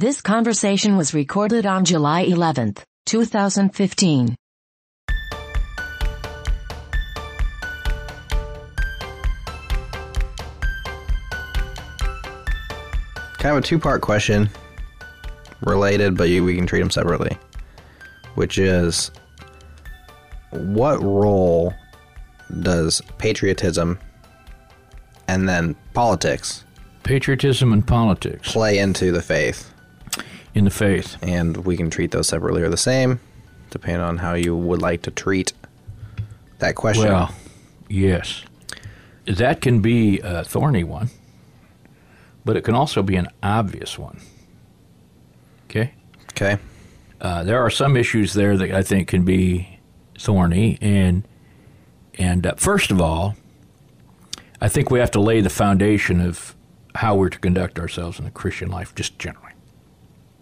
This conversation was recorded on July 11th, 2015. Kind of a two part question, related, but you, we can treat them separately. Which is what role does patriotism and then politics Patriotism and politics play into the faith? In the faith. And we can treat those separately or the same, depending on how you would like to treat that question. Well, yes. That can be a thorny one, but it can also be an obvious one. Okay? okay. Uh, there are some issues there that I think can be thorny, and and uh, first of all, I think we have to lay the foundation of how we're to conduct ourselves in the Christian life, just generally.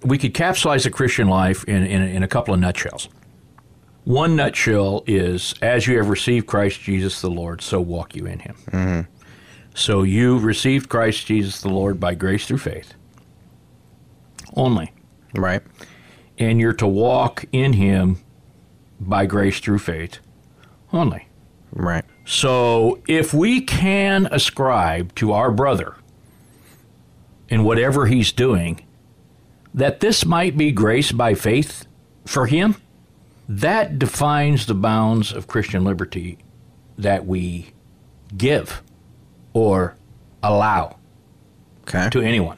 We could capsulize the Christian life in, in, in a couple of nutshells. One nutshell is, as you have received Christ Jesus the Lord, so walk you in Him. Mm-hmm. So you received Christ Jesus the Lord by grace through faith. Only Right. and you're to walk in him by grace through faith only. Right. So if we can ascribe to our brother in whatever he's doing that this might be grace by faith for him, that defines the bounds of Christian liberty that we give or allow Okay. to anyone.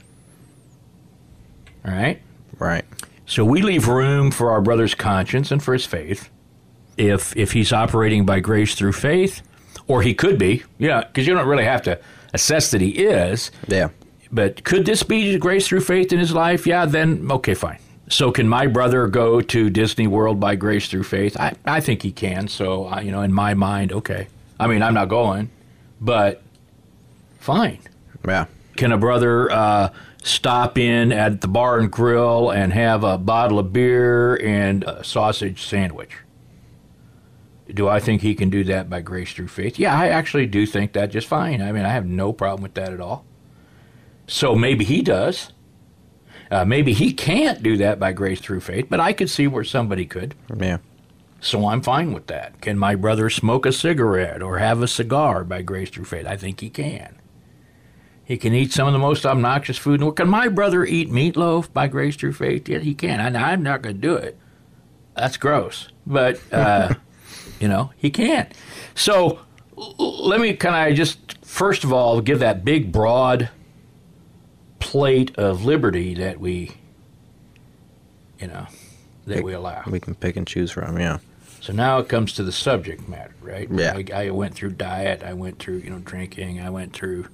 All right? Right. So we leave room for our brother's conscience and for his faith. If if he's operating by grace through faith, or he could be, yeah, because you don't really have to assess that he is. Yeah. But could this be grace through faith in his life? Yeah, then okay, fine. So can my brother go to Disney World by grace through faith? I, I think he can. So uh, you know, in my mind, okay. I mean, I'm not going, but fine. Yeah. Can a brother uh, stop in at the bar and grill and have a bottle of beer and a sausage sandwich? Do I think he can do that by grace through faith? Yeah, I actually do think that just fine. I mean, I have no problem with that at all. So maybe he does. Uh, maybe he can't do that by grace through faith, but I could see where somebody could. Yeah. So I'm fine with that. Can my brother smoke a cigarette or have a cigar by grace through faith? I think he can. He can eat some of the most obnoxious food. Can my brother eat meatloaf by grace through faith? Yeah, he can. And I'm not going to do it. That's gross. But, uh, you know, he can. So let me kind of just, first of all, give that big, broad plate of liberty that we, you know, that we allow. We can pick and choose from. Yeah. So now it comes to the subject matter, right? Yeah. I, I went through diet. I went through you know drinking. I went through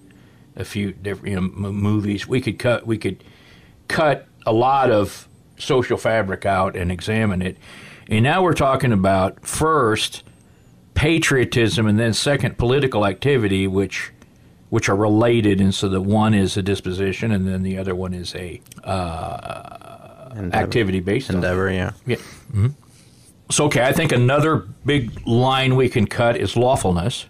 a few different you know m- movies. We could cut. We could cut a lot of social fabric out and examine it. And now we're talking about first patriotism and then second political activity, which which are related. And so the one is a disposition, and then the other one is a Endeavor. activity based Endeavor. Yeah. yeah. hmm So, okay, I think another big line we can cut is lawfulness.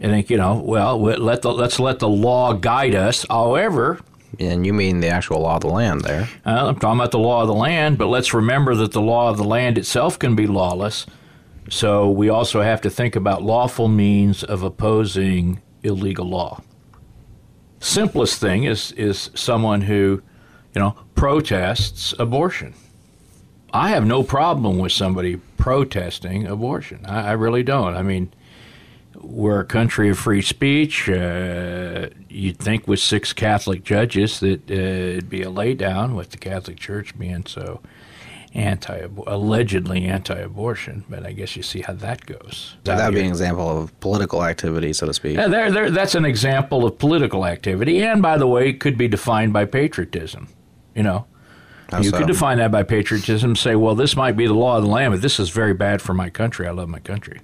I think you know. Well, let the, let's let the law guide us. However, And you mean the actual law of the land there? uh, I'm talking about the law of the land, but let's remember that the law of the land itself can be lawless. So we also have to think about lawful means of opposing illegal law. Simplest thing is is someone who, you know, protests abortion. I have no problem with somebody protesting abortion. I, I really don't. I mean, we're a country of free speech. Uh, you'd think with six Catholic judges that uh, it'd be a laydown with the Catholic Church being so anti, allegedly anti-abortion. But I guess you see how that goes. That would be an example of political activity, so to speak. Yeah, there, there, that's an example of political activity, and by the way, could be defined by patriotism. You know, How you so? could define that by patriotism. Say, well, this might be the law of the land, but this is very bad for my country. I love my country,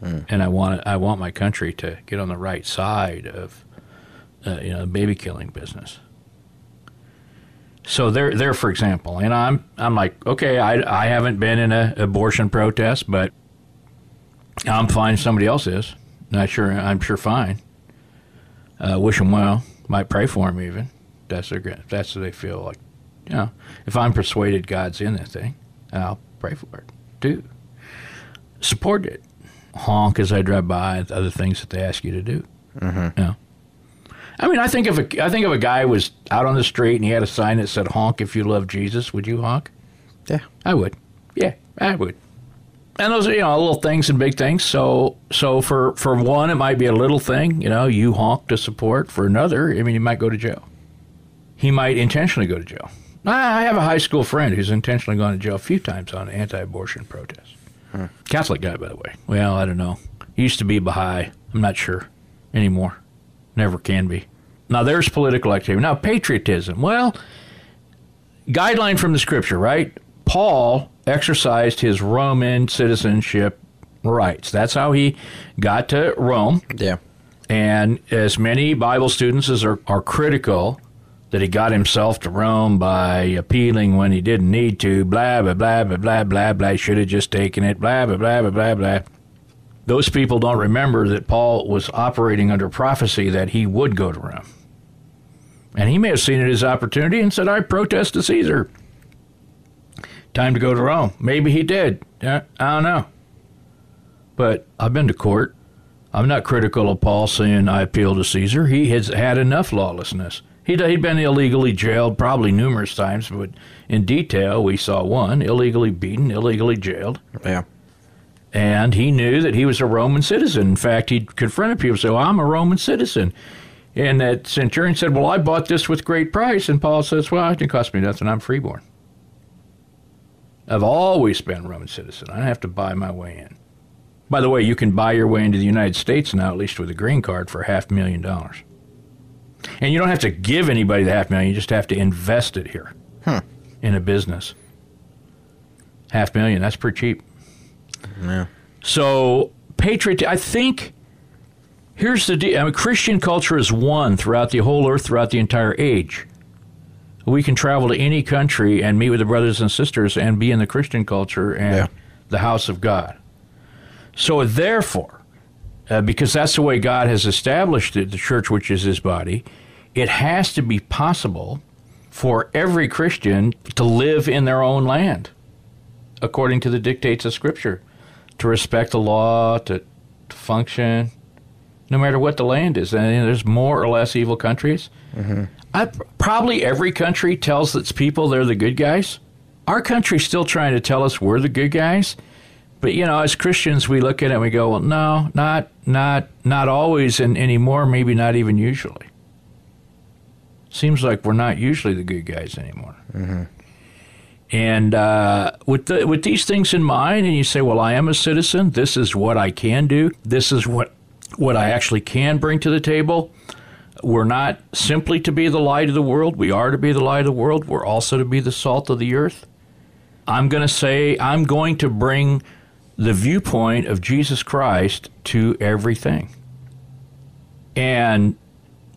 and I want I want my country to get on the right side of uh, you know the baby killing business. So there, there, for example, and I'm I'm like, okay, I I haven't been in an abortion protest, but I'm fine. Somebody else is. Not sure. I'm sure fine. Uh, wish them well. Might pray for them even. that's their that's what they feel like. You know, if I'm persuaded God's in that thing, I'll pray for it too. Support it. Honk as I drive by. Other things that they ask you to do. Mm-hmm. Yeah. I mean, I think if a I think if a guy was out on the street and he had a sign that said "Honk if you love Jesus," would you honk? Yeah. I would. Yeah, I would. And those are you know little things and big things. So so for for one, it might be a little thing. You know, you honk to support. For another, I mean, you might go to jail. He might intentionally go to jail. I I have a high school friend who's intentionally gone to jail a few times on anti-abortion protests. Catholic guy, by the way. Well, I don't know. He used to be Baha'i. I'm not sure anymore. Never can be. Now there's political activity. Now patriotism. Well, guideline from the scripture, right? Paul exercised his Roman citizenship rights. That's how he got to Rome. Yeah. And as many Bible students as are, are critical that he got himself to Rome by appealing when he didn't need to, blah, blah, blah, blah, blah, blah, blah, should have just taken it, blah, blah, blah, blah, blah, blah. Those people don't remember that Paul was operating under prophecy that he would go to Rome. And he may have seen it as opportunity and said, I protest to Caesar. Time to go to Rome. Maybe he did. I don't know. But I've been to court. I'm not critical of Paul saying I appeal to Caesar. He has had enough lawlessness. He'd, he'd been illegally jailed probably numerous times, but in detail, we saw one illegally beaten, illegally jailed. Yeah. And he knew that he was a Roman citizen. In fact, he confronted people and said, Well, I'm a Roman citizen. And that centurion said, Well, I bought this with great price. And Paul says, Well, it didn't cost me nothing. I'm freeborn. I've always been a Roman citizen. I don't have to buy my way in. By the way, you can buy your way into the United States now, at least with a green card, for half a million dollars. And you don't have to give anybody the half million, you just have to invest it here huh. in a business. Half million, that's pretty cheap. Yeah. So, patriot, I think here's the deal. I mean, Christian culture is one throughout the whole earth, throughout the entire age. We can travel to any country and meet with the brothers and sisters and be in the Christian culture and Yeah. the house of God. So, therefore, uh, because that's the way God has established it, the church, which is his body, it has to be possible for every Christian to live in their own land according to the dictates of Scripture, to respect the law, to, to function, no matter what the land is. And there's more or less evil countries. Mm-hmm. I, probably every country tells its people they're the good guys. Our country's still trying to tell us we're the good guys. But you know, as Christians, we look at it and we go, "Well, no, not not not always, and anymore. Maybe not even usually." Seems like we're not usually the good guys anymore. Mm-hmm. And uh, with the, with these things in mind, and you say, "Well, I am a citizen. This is what I can do. This is what what I actually can bring to the table." We're not simply to be the light of the world. We are to be the light of the world. We're also to be the salt of the earth. I'm going to say I'm going to bring the viewpoint of Jesus Christ to everything. And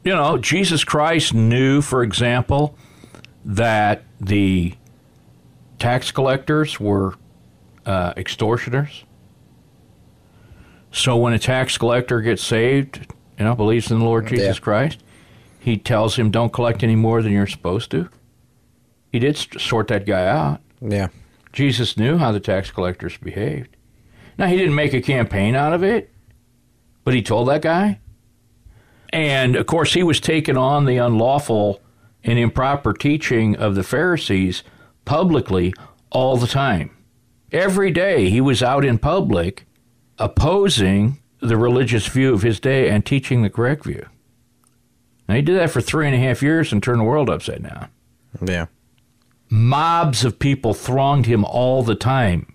you know, Jesus Christ knew, for example, that the tax collectors were uh, extortioners. So when a tax collector gets saved, you know, believes in the Lord Jesus Yeah. Christ, he tells him, "Don't collect any more than you're supposed to." He did sort that guy out. Yeah. Jesus knew how the tax collectors behaved. Now, he didn't make a campaign out of it, but he told that guy. And of course, he was taking on the unlawful and improper teaching of the Pharisees publicly all the time. Every day he was out in public opposing the religious view of his day and teaching the correct view. Now, he did that for three and a half years and turned the world upside down Yeah. mobs of people thronged him all the time.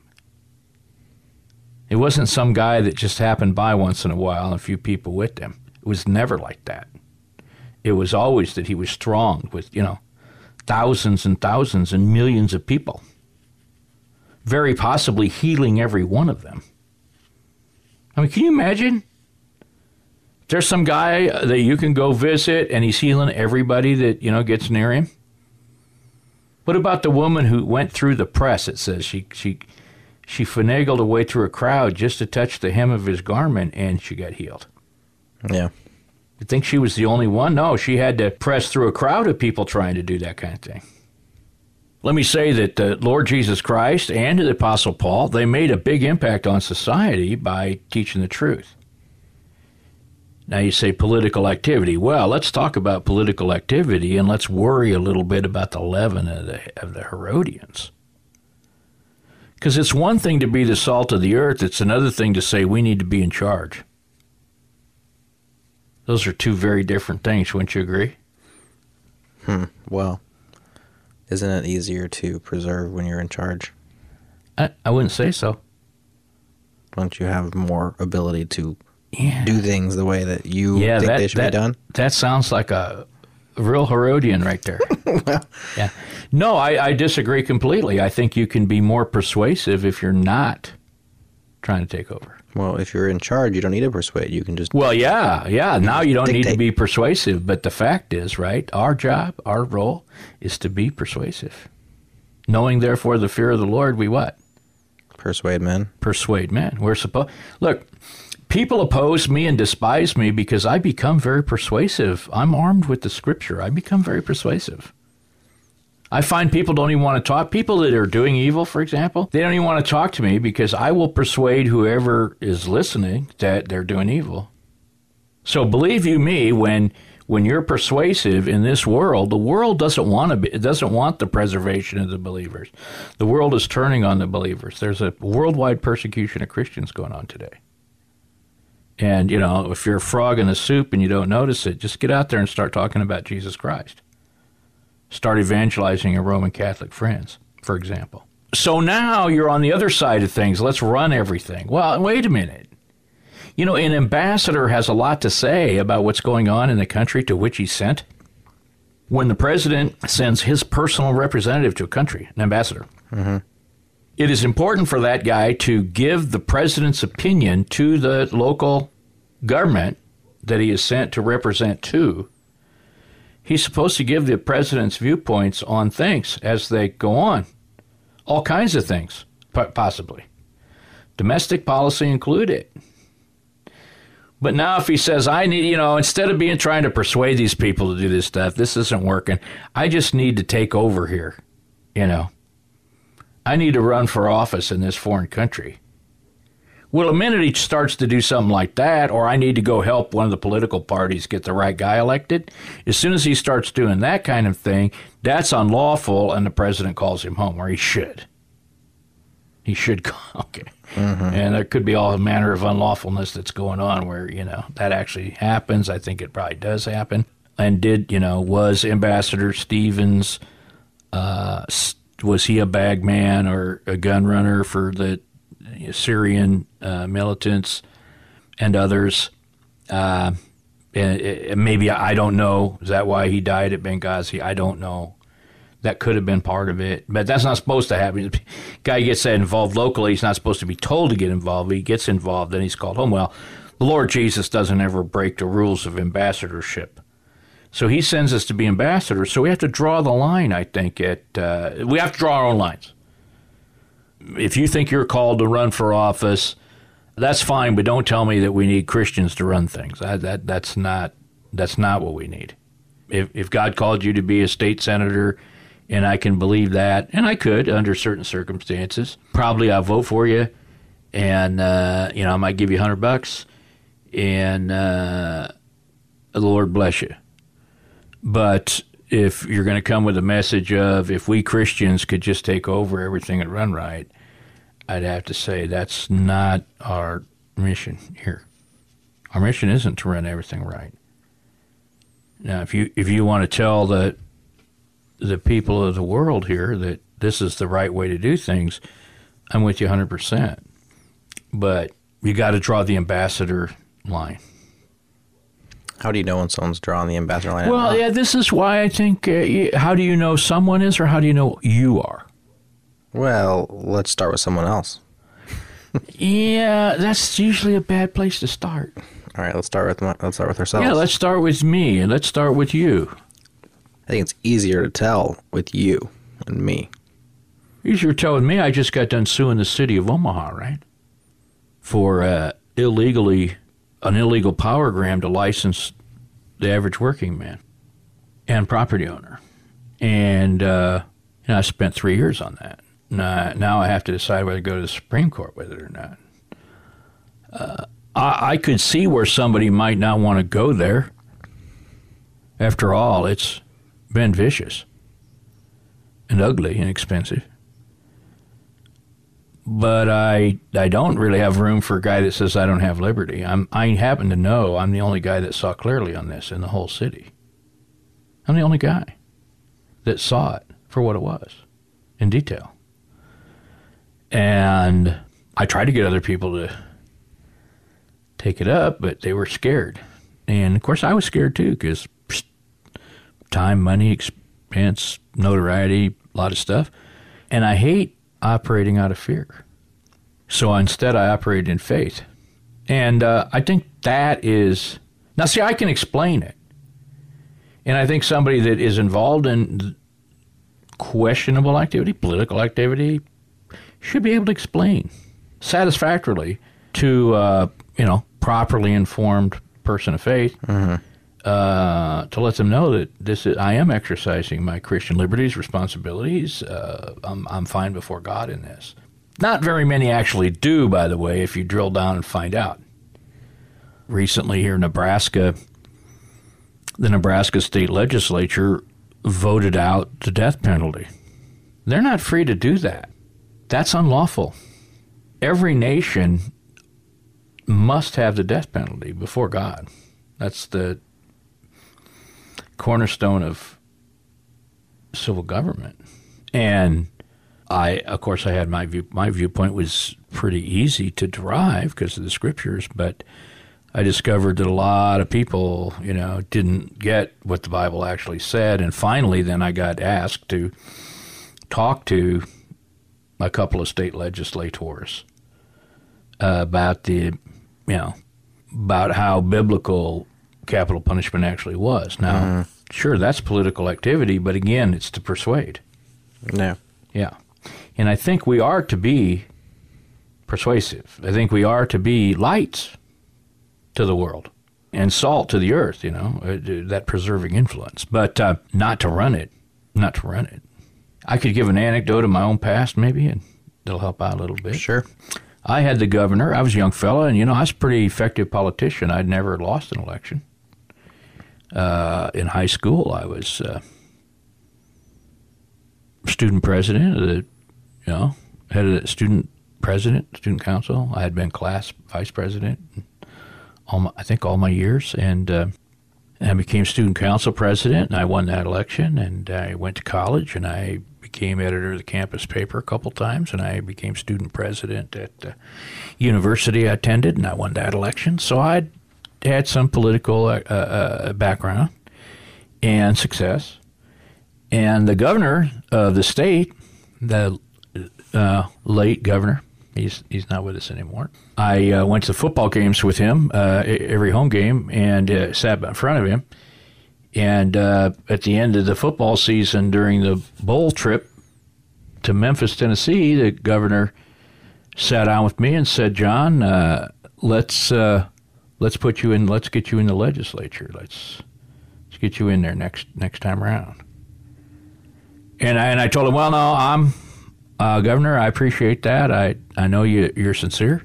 It wasn't some guy that just happened by once in a while and a few people with him. It was never like that. It was always that he was thronged with, you know, thousands and thousands and millions of people, very possibly healing every one of them. I mean, can you imagine? There's some guy that you can go visit and he's healing everybody that, you know, gets near him. What about the woman who went through the press? It says she she she finagled her way through a crowd just to touch the hem of his garment, and she got healed. Yeah. You think she was the only one? No, she had to press through a crowd of people trying to do that kind of thing. Let me say that the Lord Jesus Christ and the Apostle Paul, they made a big impact on society by teaching the truth. Now you say political activity. Well, let's talk about political activity and let's worry a little bit about the leaven of the, of the Herodians. Because it's one thing to be the salt of the earth, it's another thing to say we need to be in charge. Those are two very different things, wouldn't you agree? Hmm. Well, isn't it easier to preserve when you're in charge? I, I wouldn't say so. Don't you have more ability to Yeah. do things the way that you yeah, think that, they should that, be done? That sounds like a real Herodian right there. yeah. No, I, I disagree completely. I think you can be more persuasive if you're not trying to take over. Well, if you're in charge, you don't need to persuade. You can just Well, yeah, yeah. Now you don't need to be persuasive, but the fact is, right? Our job, our role is to be persuasive. Knowing, therefore, the fear of the Lord, we what? persuade men. Persuade men. We're supposed. Look, people oppose me and despise me because I become very persuasive. I'm armed with the Scripture. I become very persuasive. I find people don't even want to talk. People that are doing evil, for example, they don't even want to talk to me because I will persuade whoever is listening that they're doing evil. So believe you me, when when you're persuasive in this world, the world doesn't want to be, it doesn't want the preservation of the believers. The world is turning on the believers. There's a worldwide persecution of Christians going on today. And you know, if you're a frog in the soup and you don't notice it, just get out there and start talking about Jesus Christ. Start evangelizing your Roman Catholic friends, for example. So now you're on the other side of things. Let's run everything. Well, wait a minute. You know, an ambassador has a lot to say about what's going on in the country to which he's sent. When the president sends his personal representative to a country, an ambassador, mm-hmm. it is important for that guy to give the president's opinion to the local government that he is sent to represent to. He's supposed to give the president's viewpoints on things as they go on, all kinds of things, possibly, domestic policy included. But now, if he says, I need, you know, instead of being trying to persuade these people to do this stuff, this isn't working, I just need to take over here, you know. I need to run for office in this foreign country. Well, the minute he starts to do something like that, or I need to go help one of the political parties get the right guy elected, as soon as he starts doing that kind of thing, that's unlawful, and the president calls him home, or he should. He should go. Okay. And there could be all manner of unlawfulness that's going on where, you know, that actually happens. I think it probably does happen. And did, you know, was Ambassador Stevens, uh, was he a bag man or a gun runner for the Syrian uh, militants and others? Uh, and, maybe I don't know. Is that why he died at Benghazi? I don't know. That could have been part of it, but that's not supposed to happen. Guy gets involved locally. He's not supposed to be told to get involved. He gets involved, then he's called home. Well, the Lord Jesus doesn't ever break the rules of ambassadorship. So he sends us to be ambassadors. So we have to draw the line, I think, at uh, we have to draw our own lines. If you think you're called to run for office, that's fine, but don't tell me that we need Christians to run things. That, that that's not that's not what we need. If if God called you to be a state senator, and I can believe that, and I could under certain circumstances, probably I'll vote for you, and uh, you know I might give you hundred bucks, and uh, the Lord bless you. But if you're going to come with a message of if we Christians could just take over everything and run right, I'd have to say that's not our mission here. Our mission isn't to run everything right. Now, if you if you want to tell the the people of the world here that this is the right way to do things, I'm with you 100%. But you got to draw the ambassador line. How do you know when someone's drawing the ambassador line? Well, yeah, this is why I think. Uh, how do you know someone is, or how do you know you are? Well, let's start with someone else. Yeah, that's usually a bad place to start. All right, let's start with my, let's start with ourselves. Yeah, let's start with me, and let's start with you. I think it's easier to tell with you and me. You're telling me I just got done suing the city of Omaha, right? For uh, illegally an illegal power gram to license the average working man and property owner. And, uh, I spent three years on that. Now, now I have to decide whether to go to the Supreme Court with it or not. Uh, I, I could see where somebody might not want to go there. After all, it's been vicious and ugly and expensive. But I I don't really have room for a guy that says I don't have liberty. I'm I happen to know I'm the only guy that saw clearly on this in the whole city. I'm the only guy that saw it for what it was in detail. And I tried to get other people to take it up, but they were scared. And of course, I was scared too because time, money, expense, notoriety, a lot of stuff. And I hate operating out of fear. So instead, I operated in faith. And uh, I think that is. Now, see, I can explain it. And I think somebody that is involved in questionable activity, political activity, should be able to explain satisfactorily to, uh, you know, properly informed person of faith mm-hmm. uh, to let them know that this is, I am exercising my Christian liberties, responsibilities. Uh, I'm, I'm fine before God in this. Not very many actually do, by the way, if you drill down and find out. Recently, here in Nebraska, the Nebraska state legislature voted out the death penalty. They're not free to do that. That's unlawful. Every nation must have the death penalty before God. That's the cornerstone of civil government. And I, of course, I had my view. My viewpoint was pretty easy to derive because of the scriptures, but I discovered that a lot of people, you know, didn't get what the Bible actually said. And finally, then I got asked to talk to a couple of state legislators uh, about the, you know, about how biblical capital punishment actually was. Now, mm-hmm. sure, that's political activity, but again, it's to persuade. Yeah. Yeah. And I think we are to be persuasive. I think we are to be lights to the world and salt to the earth, you know, uh, that preserving influence, but uh, not to run it, not to run it. I could give an anecdote of my own past, maybe, and it'll help out a little bit. Sure. I had the governor. I was a young fella, and you know, I was a pretty effective politician. I'd never lost an election. Uh, in high school, I was uh, student president of the, you know, head of the student president, student council. I had been class vice president all my, I think all my years, and uh, I became student council president, and I won that election. And I went to college, and I became editor of the campus paper a couple times, and I became student president at the university I attended, and I won that election. So I had some political uh, uh, background and success. And the governor of the state, the uh, late governor He's he's not with us anymore. I uh, went to football games with him uh, every home game and uh, sat in front of him. And uh, at the end of the football season, during the bowl trip to Memphis, Tennessee, the governor sat down with me and said, "John, uh, let's uh, let's put you in. Let's get you in the legislature. Let's let's get you in there next next time around." And I, and I told him, "Well, no, I'm uh, Governor, I appreciate that. I, I know you, you're sincere.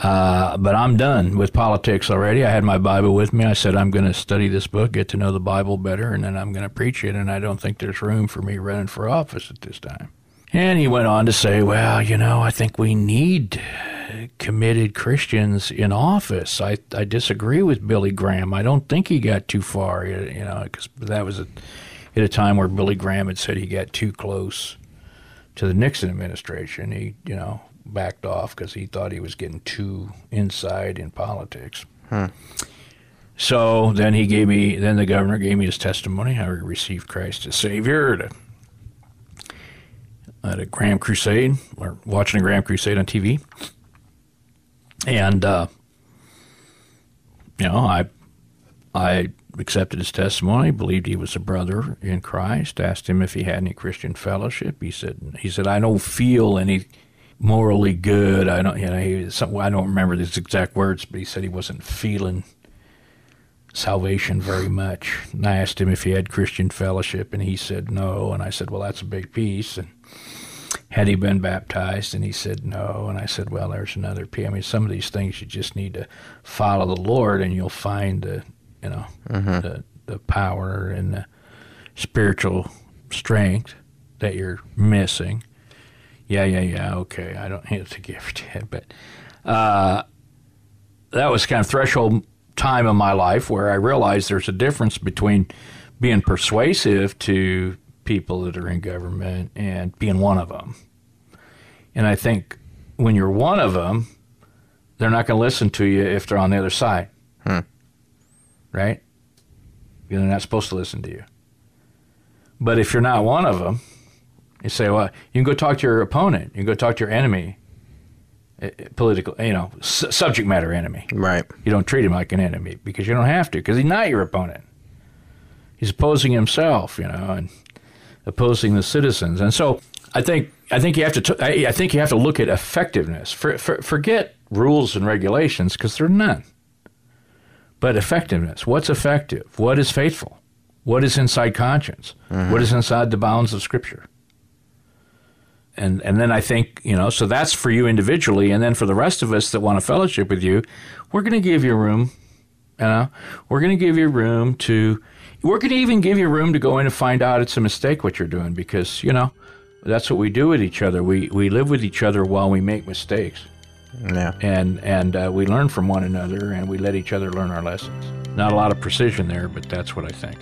Uh, but I'm done with politics already. I had my Bible with me. I said, I'm going to study this book, get to know the Bible better, and then I'm going to preach it. And I don't think there's room for me running for office at this time. And he went on to say, Well, you know, I think we need committed Christians in office. I, I disagree with Billy Graham. I don't think he got too far, you know, because that was a, at a time where Billy Graham had said he got too close to the Nixon administration. He, you know, backed off because he thought he was getting too inside in politics. Hmm. So then he gave me, then the governor gave me his testimony how he received Christ as Savior at a, at a Graham Crusade, or watching a Graham Crusade on TV. And, uh, you know, I, I accepted his testimony, believed he was a brother in Christ, asked him if he had any Christian fellowship. He said, he said, I don't feel any morally good. I don't, you know, he, some, I don't remember his exact words, but he said he wasn't feeling salvation very much. And I asked him if he had Christian fellowship, and he said no. And I said, well, that's a big piece. And had he been baptized? And he said no. And I said, well, there's another piece. I mean, some of these things you just need to follow the Lord, and you'll find the, you know, mm-hmm. the the power and the spiritual strength that you're missing. Yeah, yeah, yeah. Okay, I don't have to gift yet, but uh, that was kind of threshold time in my life where I realized there's a difference between being persuasive to people that are in government and being one of them. And I think when you're one of them, they're not going to listen to you if they're on the other side. Right? They're not supposed to listen to you. But if you're not one of them, you say, well, you can go talk to your opponent. You can go talk to your enemy, eh, eh, political, you know, su- subject matter enemy. Right. You don't treat him like an enemy because you don't have to because he's not your opponent. He's opposing himself, you know, and opposing the citizens. And so I think I think you have to t- I I think you have to look at effectiveness. For, for, forget rules and regulations because they're none. But effectiveness. What's effective? What is faithful? What is inside conscience? What is inside the bounds of Scripture? And and then I think you know so that's for you individually, and then for the rest of us that want to fellowship with you, we're going to give you room. You know, we're going to give you room to. We're going to even give you room to go in and find out it's a mistake what you're doing because you know that's what we do with each other. We we live with each other while we make mistakes, Yeah. and and uh, we learn from one another, and we let each other learn our lessons. Not a lot of precision there, but that's what I think.